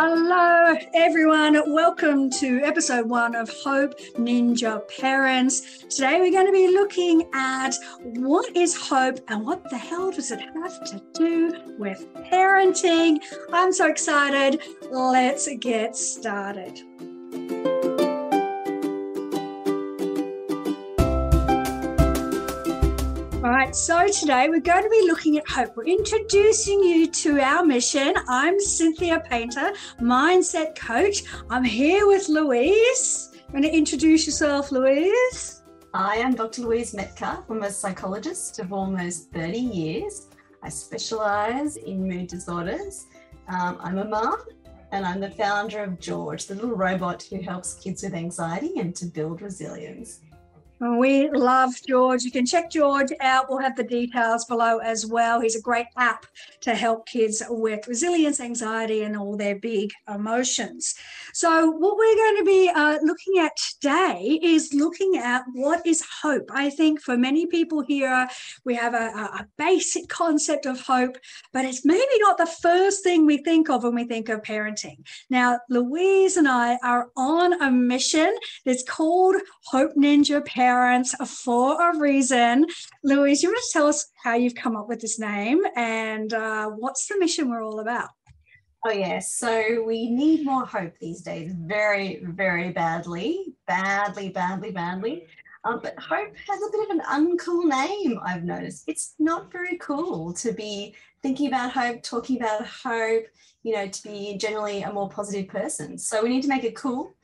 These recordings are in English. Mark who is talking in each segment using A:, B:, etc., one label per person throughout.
A: Hello, everyone. Welcome to episode one of Hope Ninja Parents. Today, we're going to be looking at what is hope and what the hell does it have to do with parenting. I'm so excited. Let's get started. Right, so today we're going to be looking at hope. We're introducing you to our mission. I'm Cynthia Painter, mindset coach. I'm here with Louise. You want to introduce yourself, Louise?
B: I am Dr. Louise Metcalf. I'm a psychologist of almost 30 years. I specialize in mood disorders. Um, I'm a mom and I'm the founder of George, the little robot who helps kids with anxiety and to build resilience.
A: We love George. You can check George out. We'll have the details below as well. He's a great app to help kids with resilience, anxiety, and all their big emotions. So, what we're going to be uh, looking at today is looking at what is hope. I think for many people here, we have a, a basic concept of hope, but it's maybe not the first thing we think of when we think of parenting. Now, Louise and I are on a mission that's called Hope Ninja Parenting parents for a reason. Louise, you want to tell us how you've come up with this name and uh, what's the mission we're all about?
B: Oh, yes. So we need more hope these days, very, very badly, badly, badly, badly. Um, but hope has a bit of an uncool name, I've noticed. It's not very cool to be thinking about hope, talking about hope, you know, to be generally a more positive person. So we need to make it cool.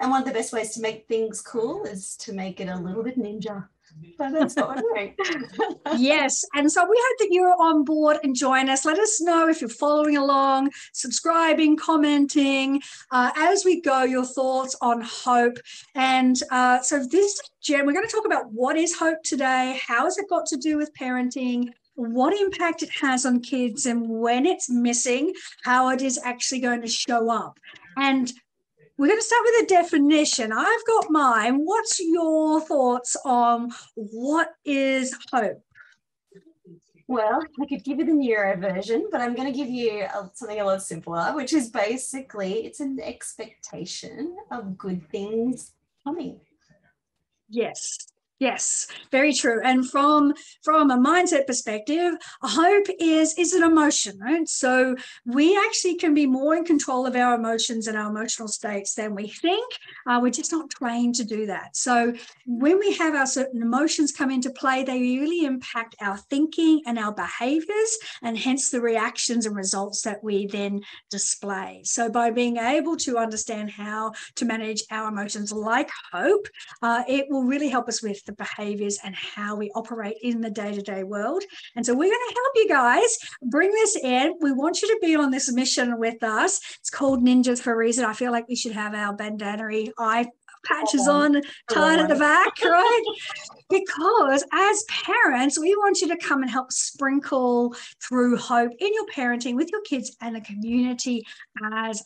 B: And one of the best ways to make things cool is to make it a little bit ninja.
A: Yes. And so we hope that you're on board and join us. Let us know if you're following along, subscribing, commenting uh, as we go, your thoughts on hope. And uh, so this, Jen, we're going to talk about what is hope today, how has it got to do with parenting, what impact it has on kids and when it's missing, how it is actually going to show up. And we're going to start with a definition. I've got mine. What's your thoughts on what is hope?
B: Well, I could give you the neuro version, but I'm going to give you something a lot simpler, which is basically it's an expectation of good things coming.
A: Yes. Yes, very true. And from from a mindset perspective, hope is is an emotion, right? So we actually can be more in control of our emotions and our emotional states than we think. Uh, we're just not trained to do that. So when we have our certain emotions come into play, they really impact our thinking and our behaviors, and hence the reactions and results that we then display. So by being able to understand how to manage our emotions like hope, uh, it will really help us with the behaviors and how we operate in the day to day world. And so we're going to help you guys bring this in. We want you to be on this mission with us. It's called Ninjas for a reason. I feel like we should have our bandanery eye patches oh, on tied at the back, right? because as parents, we want you to come and help sprinkle through hope in your parenting with your kids and the community as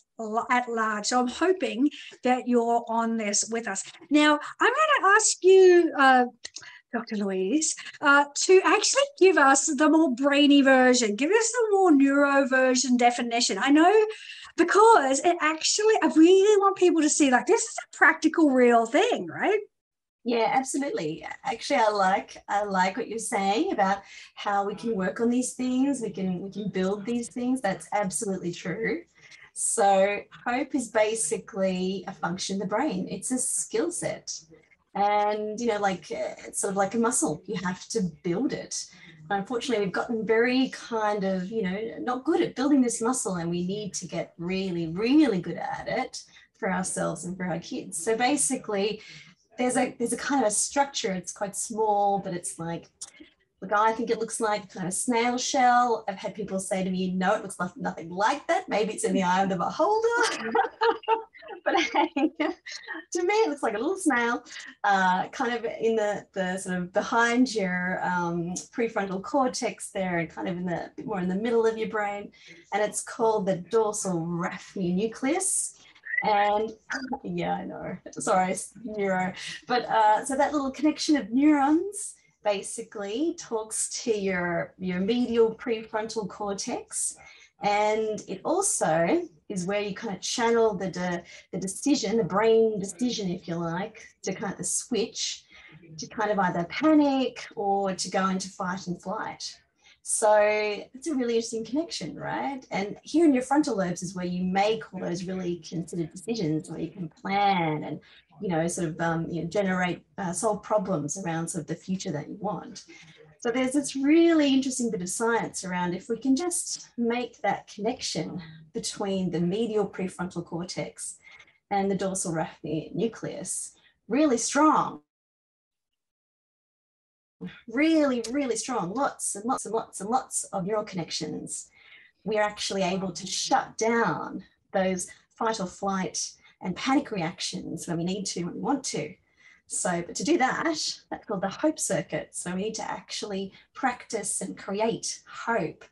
A: at large. So I'm hoping that you're on this with us. Now, I'm going to ask you. Uh, Dr. Louise, uh, to actually give us the more brainy version, give us the more neuro version definition. I know because it actually, I really want people to see like this is a practical, real thing, right?
B: Yeah, absolutely. Actually, I like I like what you're saying about how we can work on these things. We can we can build these things. That's absolutely true. So hope is basically a function of the brain. It's a skill set, and you know, like uh, it's sort of like a muscle. You have to build it unfortunately, we've gotten very kind of, you know, not good at building this muscle, and we need to get really, really good at it for ourselves and for our kids. So basically, there's a there's a kind of a structure. It's quite small, but it's like look, I think it looks like kind of snail shell. I've had people say to me, no, it looks like nothing like that. Maybe it's in the eye of the beholder. but hey, to me, it looks like a little snail, uh, kind of in the, the sort of behind your um, prefrontal cortex there and kind of in the more in the middle of your brain. And it's called the dorsal raphe nucleus. And yeah, I know. Sorry, neuro. But uh, so that little connection of neurons basically talks to your, your medial prefrontal cortex And it also is where you kind of channel the, de, the decision, the brain decision, if you like, to kind of the switch to kind of either panic or to go into fight and flight. So it's a really interesting connection, right? And here in your frontal lobes is where you make all those really considered decisions, where you can plan and you know sort of um, you know, generate uh, solve problems around sort of the future that you want. So there's this really interesting bit of science around if we can just make that connection between the medial prefrontal cortex and the dorsal raphe nucleus really strong. Really, really strong, lots and lots and lots and lots of neural connections, we're actually able to shut down those fight or flight and panic reactions when we need to, when we want to. So, but to do that, that's called the hope circuit. So we need to actually practice and create hope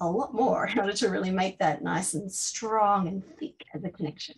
B: a lot more in order to really make that nice and strong and thick as a connection.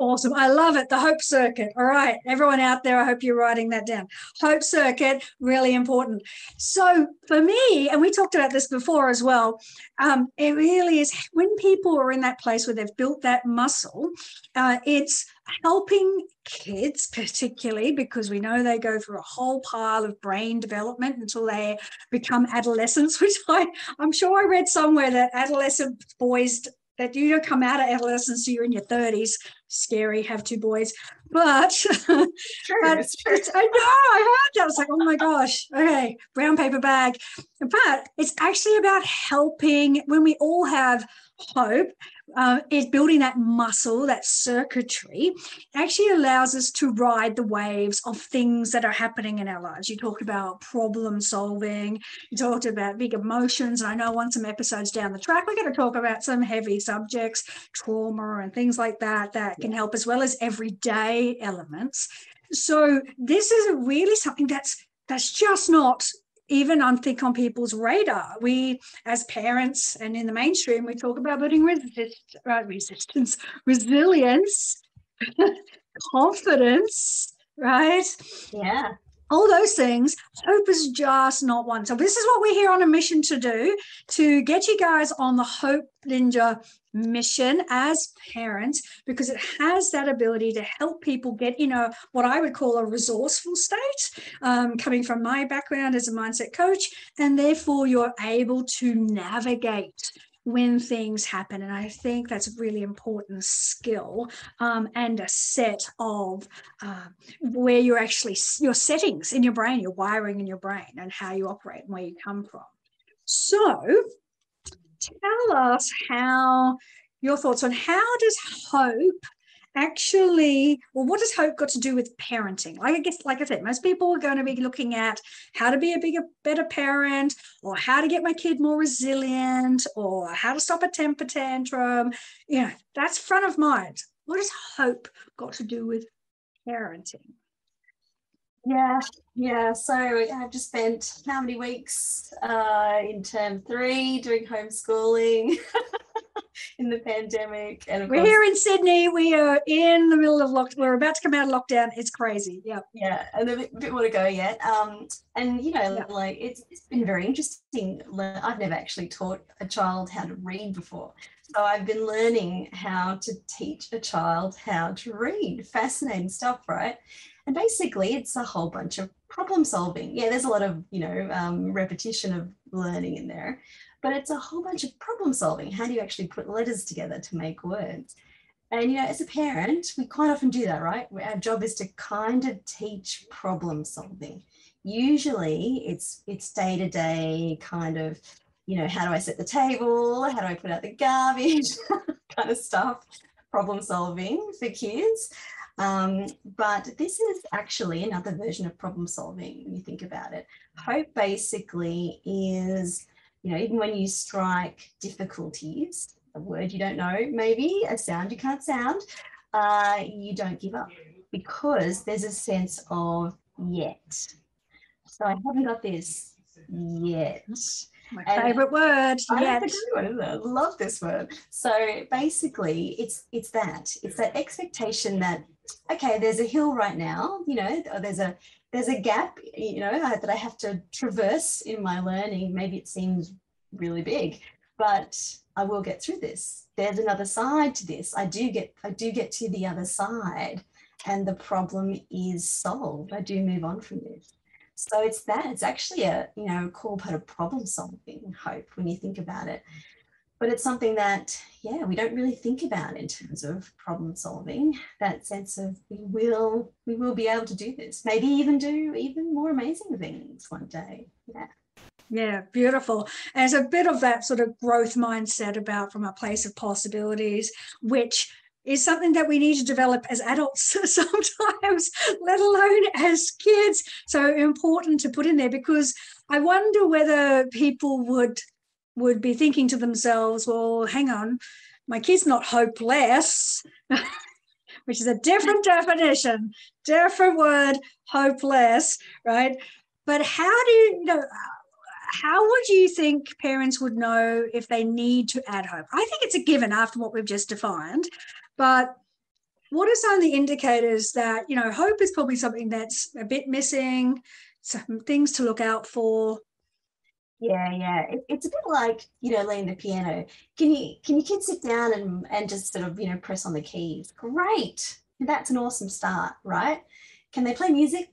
A: Awesome. I love it. The Hope Circuit. All right. Everyone out there, I hope you're writing that down. Hope Circuit, really important. So, for me, and we talked about this before as well, um, it really is when people are in that place where they've built that muscle, uh, it's helping kids, particularly because we know they go through a whole pile of brain development until they become adolescents, which I, I'm sure I read somewhere that adolescent boys that you don't come out of adolescence so you're in your 30s scary have two boys. But, but
B: it's true.
A: It's, i know i heard that. I was like oh my gosh. Okay brown paper bag. But it's actually about helping when we all have hope uh, is building that muscle, that circuitry, actually allows us to ride the waves of things that are happening in our lives. You talked about problem solving, you talked about big emotions. And I know on some episodes down the track, we're going to talk about some heavy subjects, trauma and things like that, that can help, as well as everyday elements. So this is really something that's that's just not even on think on people's radar. We, as parents and in the mainstream, we talk about building resist, uh, resistance, resilience, confidence, right?
B: Yeah
A: all those things. Hope is just not one. So this is what we're here on a mission to do to get you guys on the Hope Ninja mission as parents because it has that ability to help people get in a what I would call a resourceful state. Um, coming from my background as a mindset coach, and therefore you're able to navigate when things happen. And I think that's a really important skill um, and a set of uh, where you're actually, your settings in your brain, your wiring in your brain, and how you operate and where you come from. So tell us how your thoughts on how does hope actually, well, what has hope got to do with parenting? Like I guess, like I said, most people are going to be looking at how to be a bigger, better parent, or how to get my kid more resilient, or how to stop a temper tantrum. You know, that's front of mind. What has hope got to do with parenting?
B: Yeah, yeah. So I've just spent how many weeks uh, in term three doing homeschooling. in the pandemic. And
A: we're course, here in Sydney. We are in the middle of lockdown. We're about to come out of lockdown. It's crazy. Yeah.
B: Yeah. And a bit, bit more to go yet. Um, and you know, yeah. like it's, it's been very interesting. I've never actually taught a child how to read before. So I've been learning how to teach a child how to read. Fascinating stuff, right? And basically, it's a whole bunch of problem solving. Yeah, there's a lot of you know um, repetition of learning in there, but it's a whole bunch of problem solving. How do you actually put letters together to make words? And you know, as a parent, we quite often do that, right? Our job is to kind of teach problem solving. Usually, it's it's day to day kind of, you know, how do I set the table? How do I put out the garbage? kind of stuff, problem solving for kids. Um, but this is actually another version of problem solving when you think about it. Hope basically is you know, even when you strike difficulties, a word you don't know, maybe a sound you can't sound, uh, you don't give up because there's a sense of yet. So I haven't got this yet.
A: My and favorite word.
B: I uh, love this word. So basically, it's it's that it's that expectation that okay, there's a hill right now. You know, there's a there's a gap, you know, that I have to traverse in my learning. Maybe it seems really big, but I will get through this. There's another side to this. I do get I do get to the other side and the problem is solved. I do move on from this. So it's that. It's actually a you know core part of problem solving hope when you think about it. But it's something that yeah we don't really think about in terms of problem solving. That sense of we will we will be able to do this. Maybe even do even more amazing things one day. Yeah.
A: Yeah, beautiful. As a bit of that sort of growth mindset about from a place of possibilities, which is something that we need to develop as adults sometimes, let alone as kids. So important to put in there because I wonder whether people would would be thinking to themselves, well, hang on, my kid's not hopeless, which is a different definition, different word, hopeless, right? But how do you, you know, how would you think parents would know if they need to add hope? I think it's a given after what we've just defined, but what are some of the indicators that you know hope is probably something that's a bit missing some things to look out for?
B: Yeah yeah. It, it's a bit like you know laying the piano. Can you can your kids sit down and and just sort of you know press on the keys? Great. That's an awesome start right? Can they play music?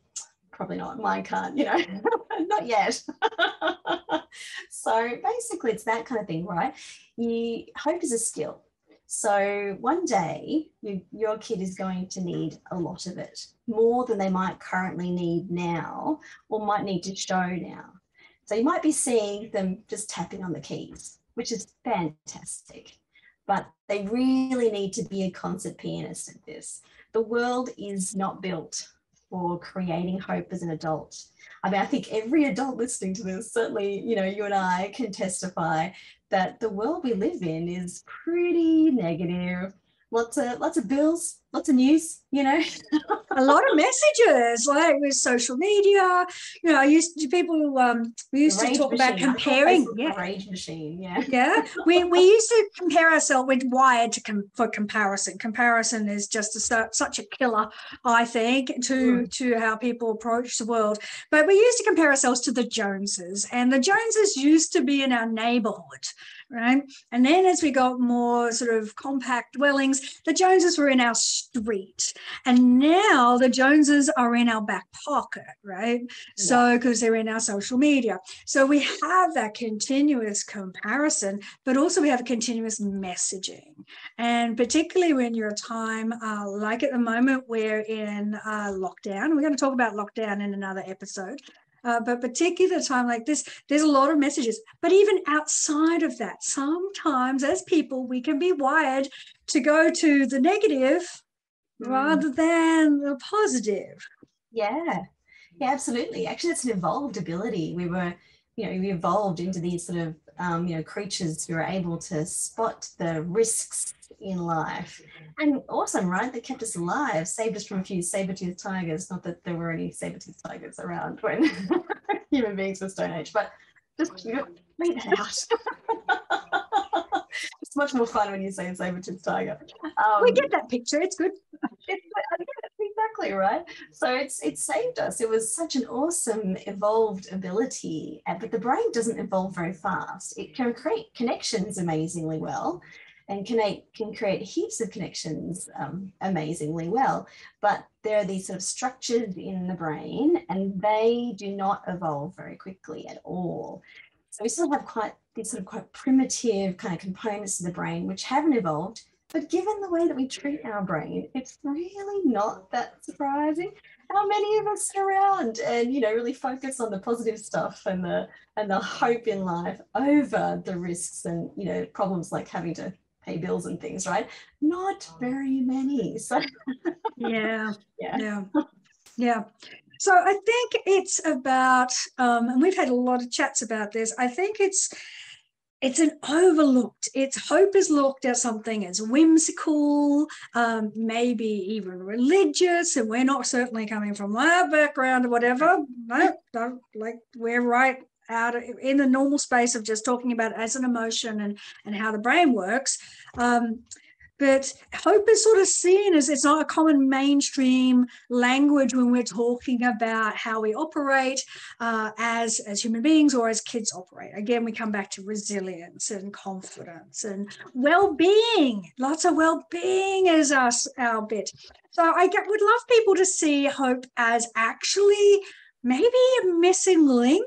B: Probably not. Mine can't you know. Not yet. So basically it's that kind of thing right? You hope is a skill so one day you, your kid is going to need a lot of it, more than they might currently need now or might need to show now. So you might be seeing them just tapping on the keys, which is fantastic. But they really need to be a concert pianist at this. The world is not built for creating hope as an adult. I mean, I think every adult listening to this, certainly, you know, you and I can testify that the world we live in is pretty negative. Lots of lots of bills, lots of news, you know.
A: a lot of messages, like with social media. You know, I used to people um we used to talk machine. about comparing.
B: Yeah. rage machine. Yeah.
A: Yeah. We we used to compare ourselves with wired to com- for comparison. Comparison is just a, such a killer, I think, to mm. to how people approach the world. But we used to compare ourselves to the Joneses, and the Joneses used to be in our neighborhood right? And then as we got more sort of compact dwellings, the Joneses were in our street. And now the Joneses are in our back pocket, right? Yeah. So, because they're in our social media. So we have that continuous comparison, but also we have a continuous messaging. And particularly when you're a time uh, like at the moment, we're in uh, lockdown. We're going to talk about lockdown in another episode. Uh, but particularly at a time like this, there's a lot of messages. But even outside of that, sometimes as people, we can be wired to go to the negative mm. rather than the positive.
B: Yeah, yeah, absolutely. Actually, it's an evolved ability. We were, you know, we evolved into these sort of, um, you know, creatures who are able to spot the risks in life. And awesome, right? They kept us alive, saved us from a few saber-toothed tigers. Not that there were any saber-toothed tigers around when human beings were Stone Age, but just you know, made it out. it's much more fun when you say saber-toothed tiger.
A: Um, we get that picture. It's good.
B: Right. So it's it saved us. It was such an awesome evolved ability, but the brain doesn't evolve very fast. It can create connections amazingly well, and can, can create heaps of connections um, amazingly well. But there are these sort of structures in the brain and they do not evolve very quickly at all. So we still have quite these sort of quite primitive kind of components of the brain which haven't evolved. But given the way that we treat our brain, it's really not that surprising how many of us sit around and you know really focus on the positive stuff and the and the hope in life over the risks and you know problems like having to pay bills and things, right? Not very many. So
A: yeah, yeah, yeah, yeah. So I think it's about, um, and we've had a lot of chats about this. I think it's it's an overlooked it's hope is looked at something as whimsical um, maybe even religious and we're not certainly coming from that background or whatever no, like we're right out in the normal space of just talking about as an emotion and, and how the brain works. Um, but hope is sort of seen as it's not a common mainstream language when we're talking about how we operate uh, as as human beings or as kids operate. Again we come back to resilience and confidence and well-being. Lots of well-being is us our bit. So i get, would love people to see hope as actually maybe a missing link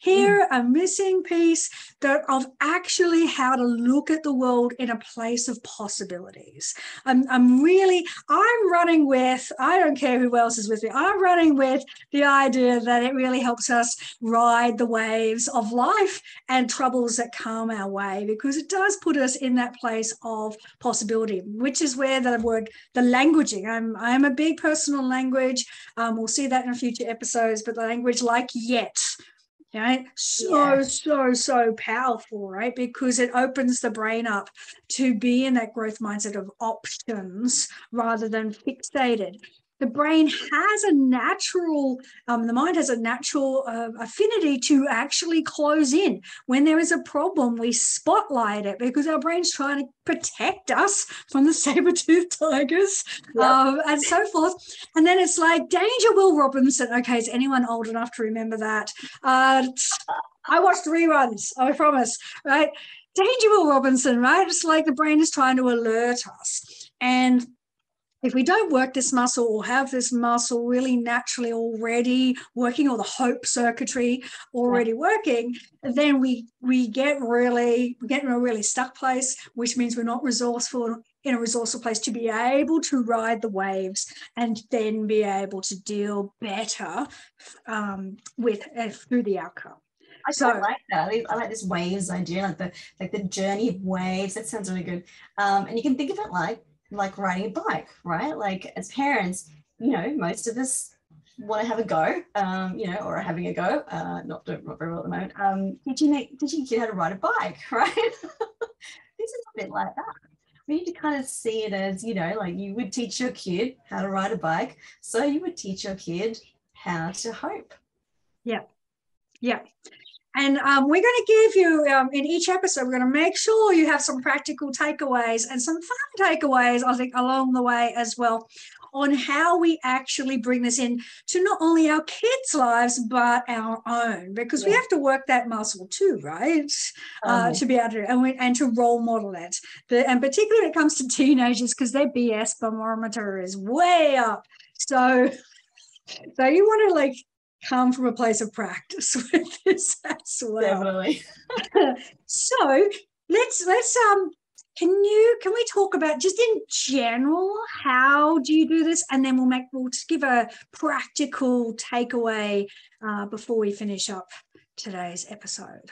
A: here, mm. a missing piece that of actually how to look at the world in a place of possibilities. I'm, I'm really, I'm running with, I don't care who else is with me, I'm running with the idea that it really helps us ride the waves of life and troubles that come our way because it does put us in that place of possibility, which is where the word, the languaging, I'm, I'm a big personal language. Um, we'll see that in future episodes, but the language like yet right? So yeah. so so powerful right? Because it opens the brain up to be in that growth mindset of options rather than fixated the brain has a natural, um, the mind has a natural uh, affinity to actually close in. When there is a problem, we spotlight it because our brain's trying to protect us from the saber-toothed tigers yep. um, and so forth. And then it's like, danger, Will Robinson. Okay, is anyone old enough to remember that? Uh, I watched reruns, I promise, right? Danger, Will Robinson, right? It's like the brain is trying to alert us. And if we don't work this muscle or have this muscle really naturally already working or the hope circuitry already working then we we get really we get in a really stuck place which means we're not resourceful in a resourceful place to be able to ride the waves and then be able to deal better um, with uh, through the outcome
B: I so, like that. I like this waves idea, like the like the journey of waves. That sounds really good. Um, and you can think of it like like riding a bike, right? Like as parents, you know, most of us want to have a go, um, you know, or are having a go, uh, not not very well at the moment. Um, Did you kid how to ride a bike, right? this is a bit like that. We need to kind of see it as, you know, like you would teach your kid how to ride a bike, so you would teach your kid how to hope.
A: Yeah, yeah. And um, we're going to give you, um, in each episode, we're going to make sure you have some practical takeaways and some fun takeaways, I think, along the way as well, on how we actually bring this in to not only our kids' lives, but our own, because yeah. we have to work that muscle too, right? Uh, to be able to, and, we, and to role model it. The, and particularly when it comes to teenagers, because their BS thermometer is way up. So, so you want to like come from a place of practice with this as well.
B: Definitely.
A: so let's let's um can you can we talk about just in general how do you do this and then we'll make we'll just give a practical takeaway uh, before we finish up today's episode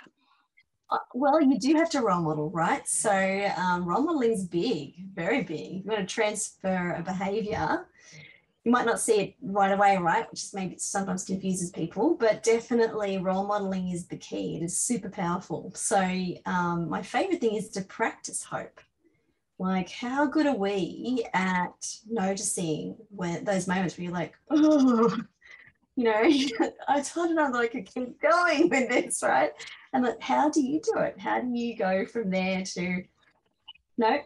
B: uh, well you do have to role model right so um, role modeling is big very big you want to transfer a behavior you might not see it right away, right? Which is maybe sometimes confuses people, but definitely role modeling is the key. It is super powerful. So um, my favorite thing is to practice hope. Like, how good are we at noticing when those moments where you're like, oh, you know, I told you I could keep going with this, right? And like, how do you do it? How do you go from there to no,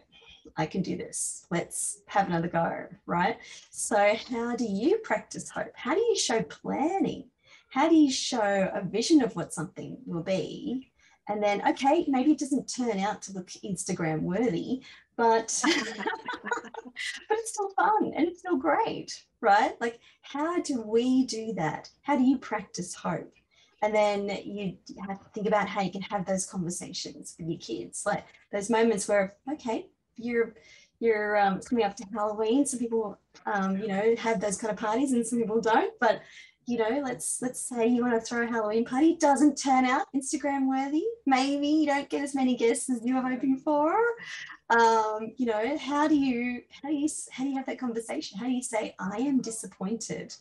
B: I can do this. Let's have another go, right? So, how do you practice hope? How do you show planning? How do you show a vision of what something will be? And then, okay, maybe it doesn't turn out to look Instagram worthy, but but it's still fun and it's still great, right? Like, how do we do that? How do you practice hope? And then you have to think about how you can have those conversations with your kids, like those moments where, okay, you're you're um, it's coming up to Halloween. Some people, um, you know, have those kind of parties, and some people don't. But you know, let's let's say you want to throw a Halloween party, doesn't turn out Instagram worthy. Maybe you don't get as many guests as you were hoping for. Um, you know, how do you how do you how do you have that conversation? How do you say I am disappointed?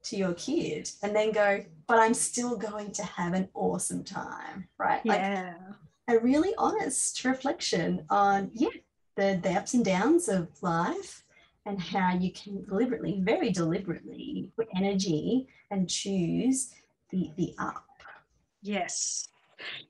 B: to your kid and then go but i'm still going to have an awesome time right
A: yeah
B: like a really honest reflection on yeah the, the ups and downs of life and how you can deliberately, very deliberately, put energy and choose the the up.
A: Yes.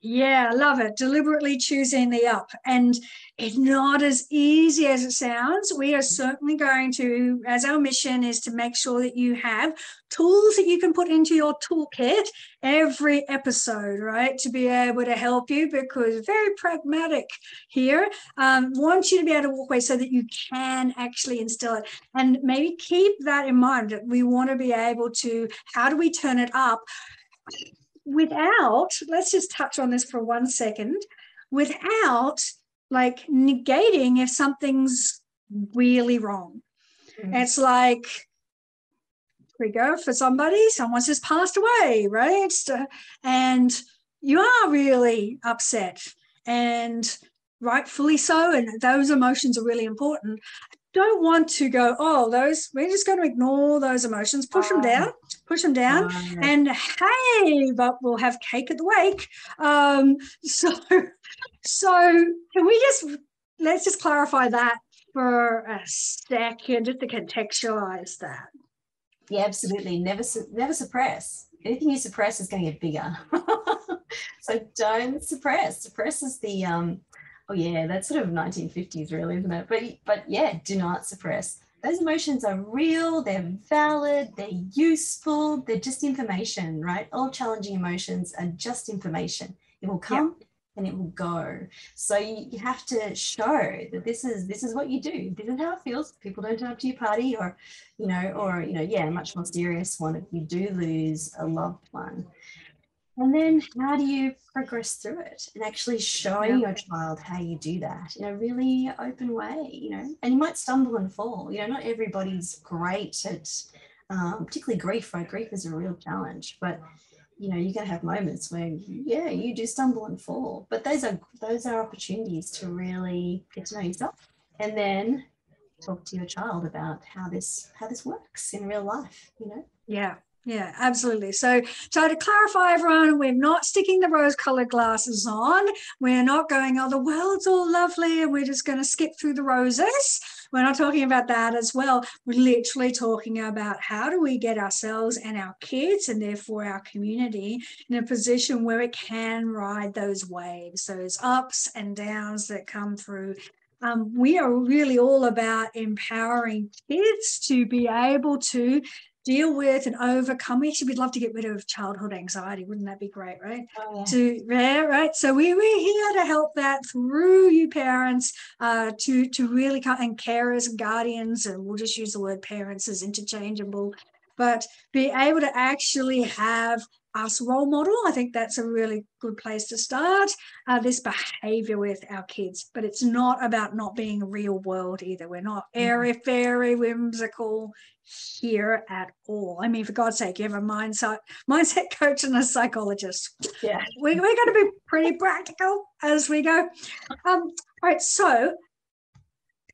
A: Yeah, love it. Deliberately choosing the up. And it's not as easy as it sounds. We are certainly going to, as our mission is to make sure that you have tools that you can put into your toolkit every episode, right? To be able to help you because very pragmatic here. Um, want you to be able to walk away so that you can actually instill it. And maybe keep that in mind that we want to be able to, how do we turn it up? Without, let's just touch on this for one second, without like negating if something's really wrong. Mm-hmm. It's like, we go for somebody, someone's just passed away, right? And you are really upset and rightfully so. And those emotions are really important don't want to go, oh, those, we're just going to ignore those emotions, push them down, push them down, and hey, but we'll have cake at the wake. Um, so, so can we just, let's just clarify that for a second, just to contextualize that.
B: Yeah, absolutely. Never, never suppress. Anything you suppress is going to get bigger. so don't suppress. Suppress is the um, oh yeah, that's sort of 1950s, really, isn't it? But but yeah, do not suppress. Those emotions are real, they're valid, they're useful, they're just information, right? All challenging emotions are just information. It will come yeah. and it will go. So you, you have to show that this is this is what you do. This is how it feels. People don't turn up to your party, or you know, or you know, yeah, a much more serious one if you do lose a loved one and then how do you progress through it and actually showing your child how you do that in a really open way, you know? And you might stumble and fall. You know, not everybody's great at um, particularly grief, right? Grief is a real challenge, but you know, you're gonna have moments where yeah, you do stumble and fall. But those are those are opportunities to really get to know yourself and then talk to your child about how this how this works in real life, you know?
A: Yeah, yeah, absolutely. So, so to clarify, everyone, we're not sticking the rose-colored glasses on. We're not going, oh, the world's all lovely, and we're just going to skip through the roses. We're not talking about that as well. We're literally talking about how do we get ourselves and our kids, and therefore our community, in a position where it can ride those waves, those ups and downs that come through um, we are really all about empowering kids to be able to deal with and overcome. We actually would love to get rid of childhood anxiety. Wouldn't that be great, right? Oh, yeah. To yeah, right. So we we're here to help that through you parents, uh, to to really come and carers and guardians, and we'll just use the word parents as interchangeable, but be able to actually have us role model. I think that's a really good place to start uh, this behavior with our kids. But it's not about not being real world either. We're not mm-hmm. airy fairy whimsical here at all. I mean, for God's sake, you have a mindset mindset coach and a psychologist.
B: Yeah,
A: we, we're going to be pretty practical as we go. Um, all right, so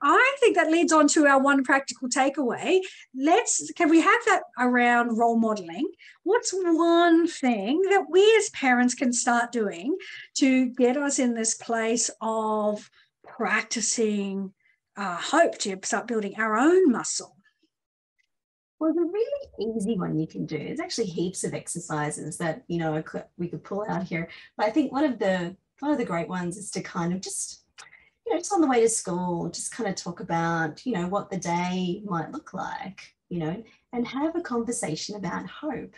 A: I think that leads on to our one practical takeaway. Let's can we have that around role modeling? What's one thing that we as parents can start doing to get us in this place of practicing uh, hope to start building our own muscle?
B: Well, the really easy one you can do is actually heaps of exercises that you know we could pull out here. But I think one of the one of the great ones is to kind of just you know, just on the way to school, just kind of talk about, you know, what the day might look like, you know, and have a conversation about hope.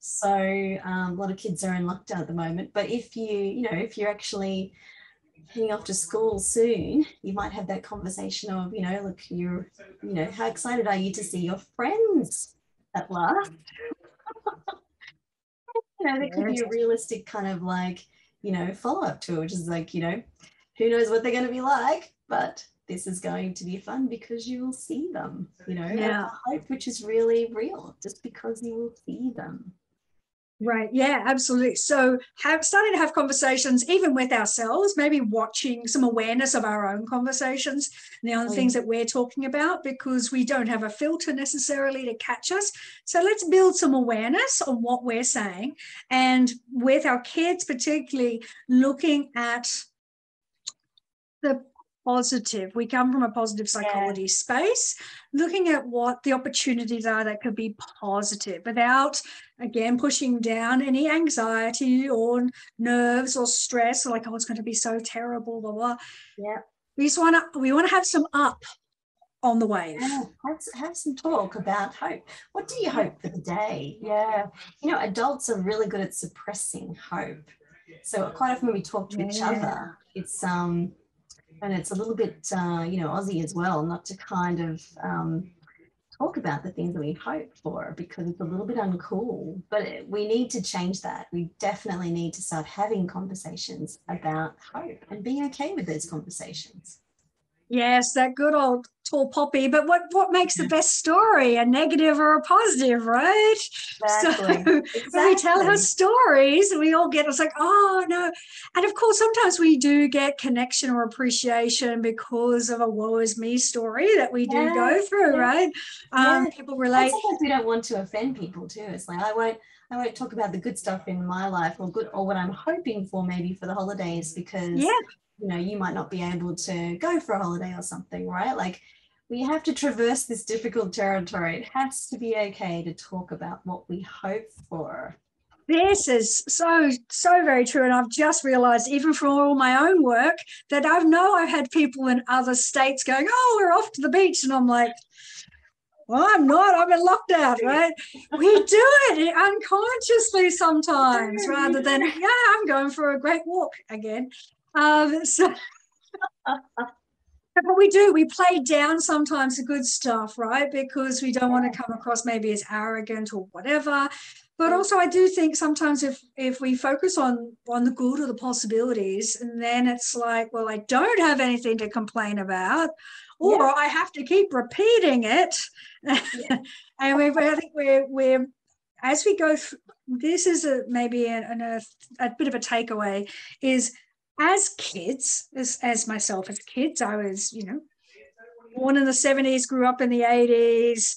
B: So um, a lot of kids are in lockdown at the moment, but if you, you know, if you're actually heading off to school soon, you might have that conversation of, you know, look, you're, you know, how excited are you to see your friends at last? you know, there could be a realistic kind of like, you know, follow up to it, which is like, you know, who knows what they're going to be like, but this is going to be fun because you will see them, you know,
A: yeah.
B: hope which is really real just because you will see them.
A: Right. Yeah, absolutely. So have starting to have conversations even with ourselves, maybe watching some awareness of our own conversations and the other oh, things mm. that we're talking about because we don't have a filter necessarily to catch us. So let's build some awareness on what we're saying. And with our kids, particularly looking at the positive. We come from a positive psychology yeah. space, looking at what the opportunities are that could be positive without, again, pushing down any anxiety or nerves or stress, or like, oh, it's going to be so terrible, blah, blah.
B: Yeah.
A: We just want to, we want to have some up on the wave.
B: Yeah, have, have some talk about hope. What do you hope for the day? Yeah. You know, adults are really good at suppressing hope. So quite often when we talk to yeah. each other, it's um and it's a little bit uh, you know Aussie as well, not to kind of um, talk about the things that we hope for because it's a little bit uncool. But we need to change that. We definitely need to start having conversations about hope and being okay with those conversations.
A: Yes, that good old tall poppy. But what what makes the best story? A negative or a positive, right?
B: Exactly. So exactly.
A: when we tell our stories, and we all get it's like, oh no. And of course, sometimes we do get connection or appreciation because of a woe is me story that we do yeah, go through, yeah. right? Um, yeah. people relate.
B: Sometimes we don't want to offend people too. It's like I won't I won't talk about the good stuff in my life or good or what I'm hoping for maybe for the holidays because
A: yeah
B: you know you might not be able to go for a holiday or something right? Like we have to traverse this difficult territory. It has to be okay to talk about what we hope for.
A: This is so so very true. And i've just realized even from all my own work that i know i've had people in other states going oh we're off to the beach. And i'm like well, I'm not. I'm in lockdown, right? We do it unconsciously sometimes rather than, yeah, I'm going for a great walk again. Um, so, but we do, we play down sometimes the good stuff, right? Because we don't want to come across maybe as arrogant or whatever. But also, I do think sometimes if if we focus on on the good or the possibilities, and then it's like, well, I don't have anything to complain about, or yeah. I have to keep repeating it. Yeah. and we, I think we're we're as we go through. This is a maybe a, a, a bit of a takeaway is as kids, as, as myself as kids, I was, you know, born in the 70s, grew up in the 80s,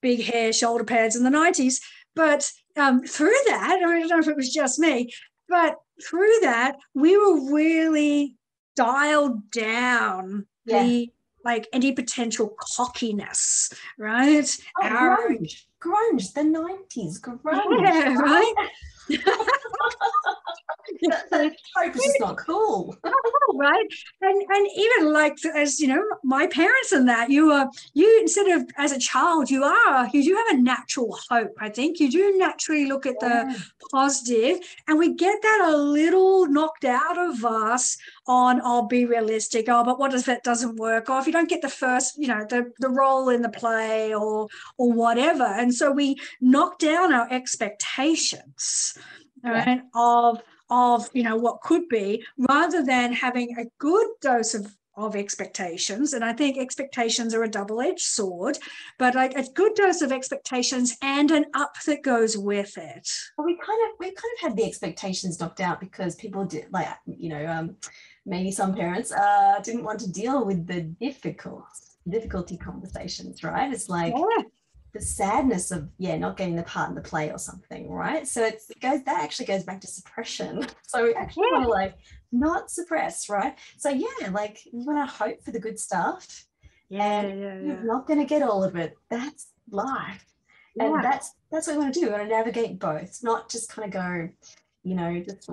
A: big hair, shoulder pads in the 90s. But um, through that, I don't know if it was just me, but through that, we were really dialed down yeah. the like any potential cockiness, right?
B: Oh, Our, grunge, grunge, the 90s, grunge.
A: Yeah, right?
B: hope is not cool.
A: oh, right. And and even like as you know, my parents and that, you are you instead of as a child, you are, you do have a natural hope. I think you do naturally look at yeah. the positive, and we get that a little knocked out of us on I'll oh, be realistic. Oh, but what if that doesn't work? Or if you don't get the first, you know, the, the role in the play or or whatever. And so we knock down our expectations right, yeah. of of you know what could be rather than having a good dose of of expectations. And i think expectations are a double-edged sword but like a good dose of expectations and an up that goes with it.
B: Well, we kind of we kind of had the expectations knocked out because people did like you know um, maybe some parents uh, didn't want to deal with the difficult difficulty conversations right? It's like yeah the sadness of yeah not getting the part in the play or something right? So it goes that actually goes back to suppression. So we actually yeah. want to like not suppress right? So yeah like you want to hope for the good stuff
A: yeah, and yeah, yeah.
B: you're not going to get all of it. That's life. And that's that's what we want to do. We want to navigate both not just kind of go you know just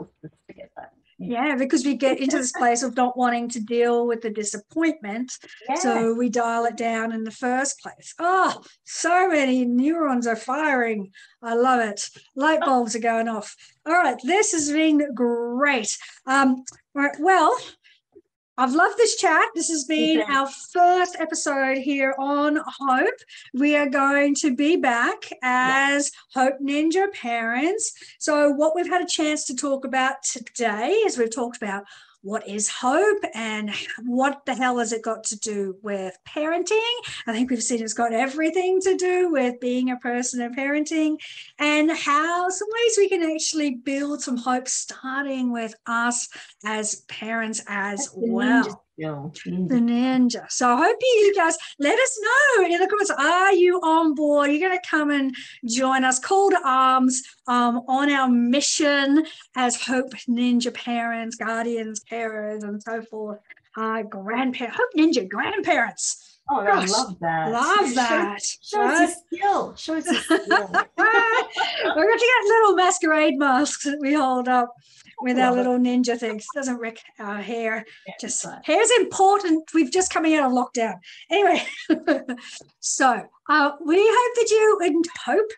B: forget that
A: yeah, because we get into this place of not wanting to deal with the disappointment. Yeah. So we dial it down in the first place. Oh, so many neurons are firing. I love it. Light bulbs are going off. All right, this has been great. Um, all right, well, I've loved this chat. This has been our first episode here on Hope. We are going to be back as Hope Ninja parents. So, what we've had a chance to talk about today is we've talked about what is hope and what the hell has it got to do with parenting? I think we've seen it's got everything to do with being a person and parenting and how some ways we can actually build some hope starting with us as parents as well. The ninja. So I hope you guys let us know in the comments. Are you on board? You're going to come and join us, call to arms um, on our mission as Hope Ninja parents, guardians, carers, and so forth. uh, grandparents, Hope Ninja grandparents.
B: Oh, I love that.
A: Love that.
B: Show, show us your skill. Show us your skill.
A: We're going to get little masquerade masks that we hold up with our little ninja things. Doesn't wreck our hair.
B: Yeah,
A: just
B: right.
A: hair's important. We've just coming out of lockdown. Anyway, so uh, we hope that you and hope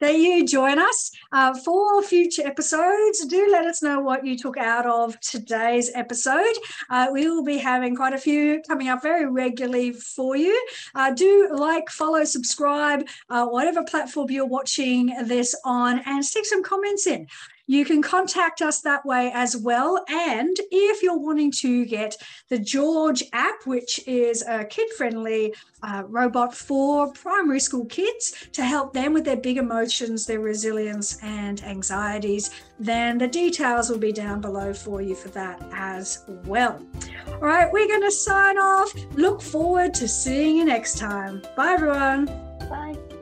A: that you join us uh, for future episodes. Do let us know what you took out of today's episode. Uh, we will be having quite a few coming up very regularly for you. Uh, do like, follow, subscribe, uh, whatever platform you're watching this on, and stick some comments in. You can contact us that way as well. And if you're wanting to get the Gheorg app, which is a kid friendly uh, robot for primary school kids to help them with their big emotions, their resilience, and anxieties, then the details will be down below for you for that as well. All right, we're going to sign off. Look forward to seeing you next time. Bye, everyone.
B: Bye.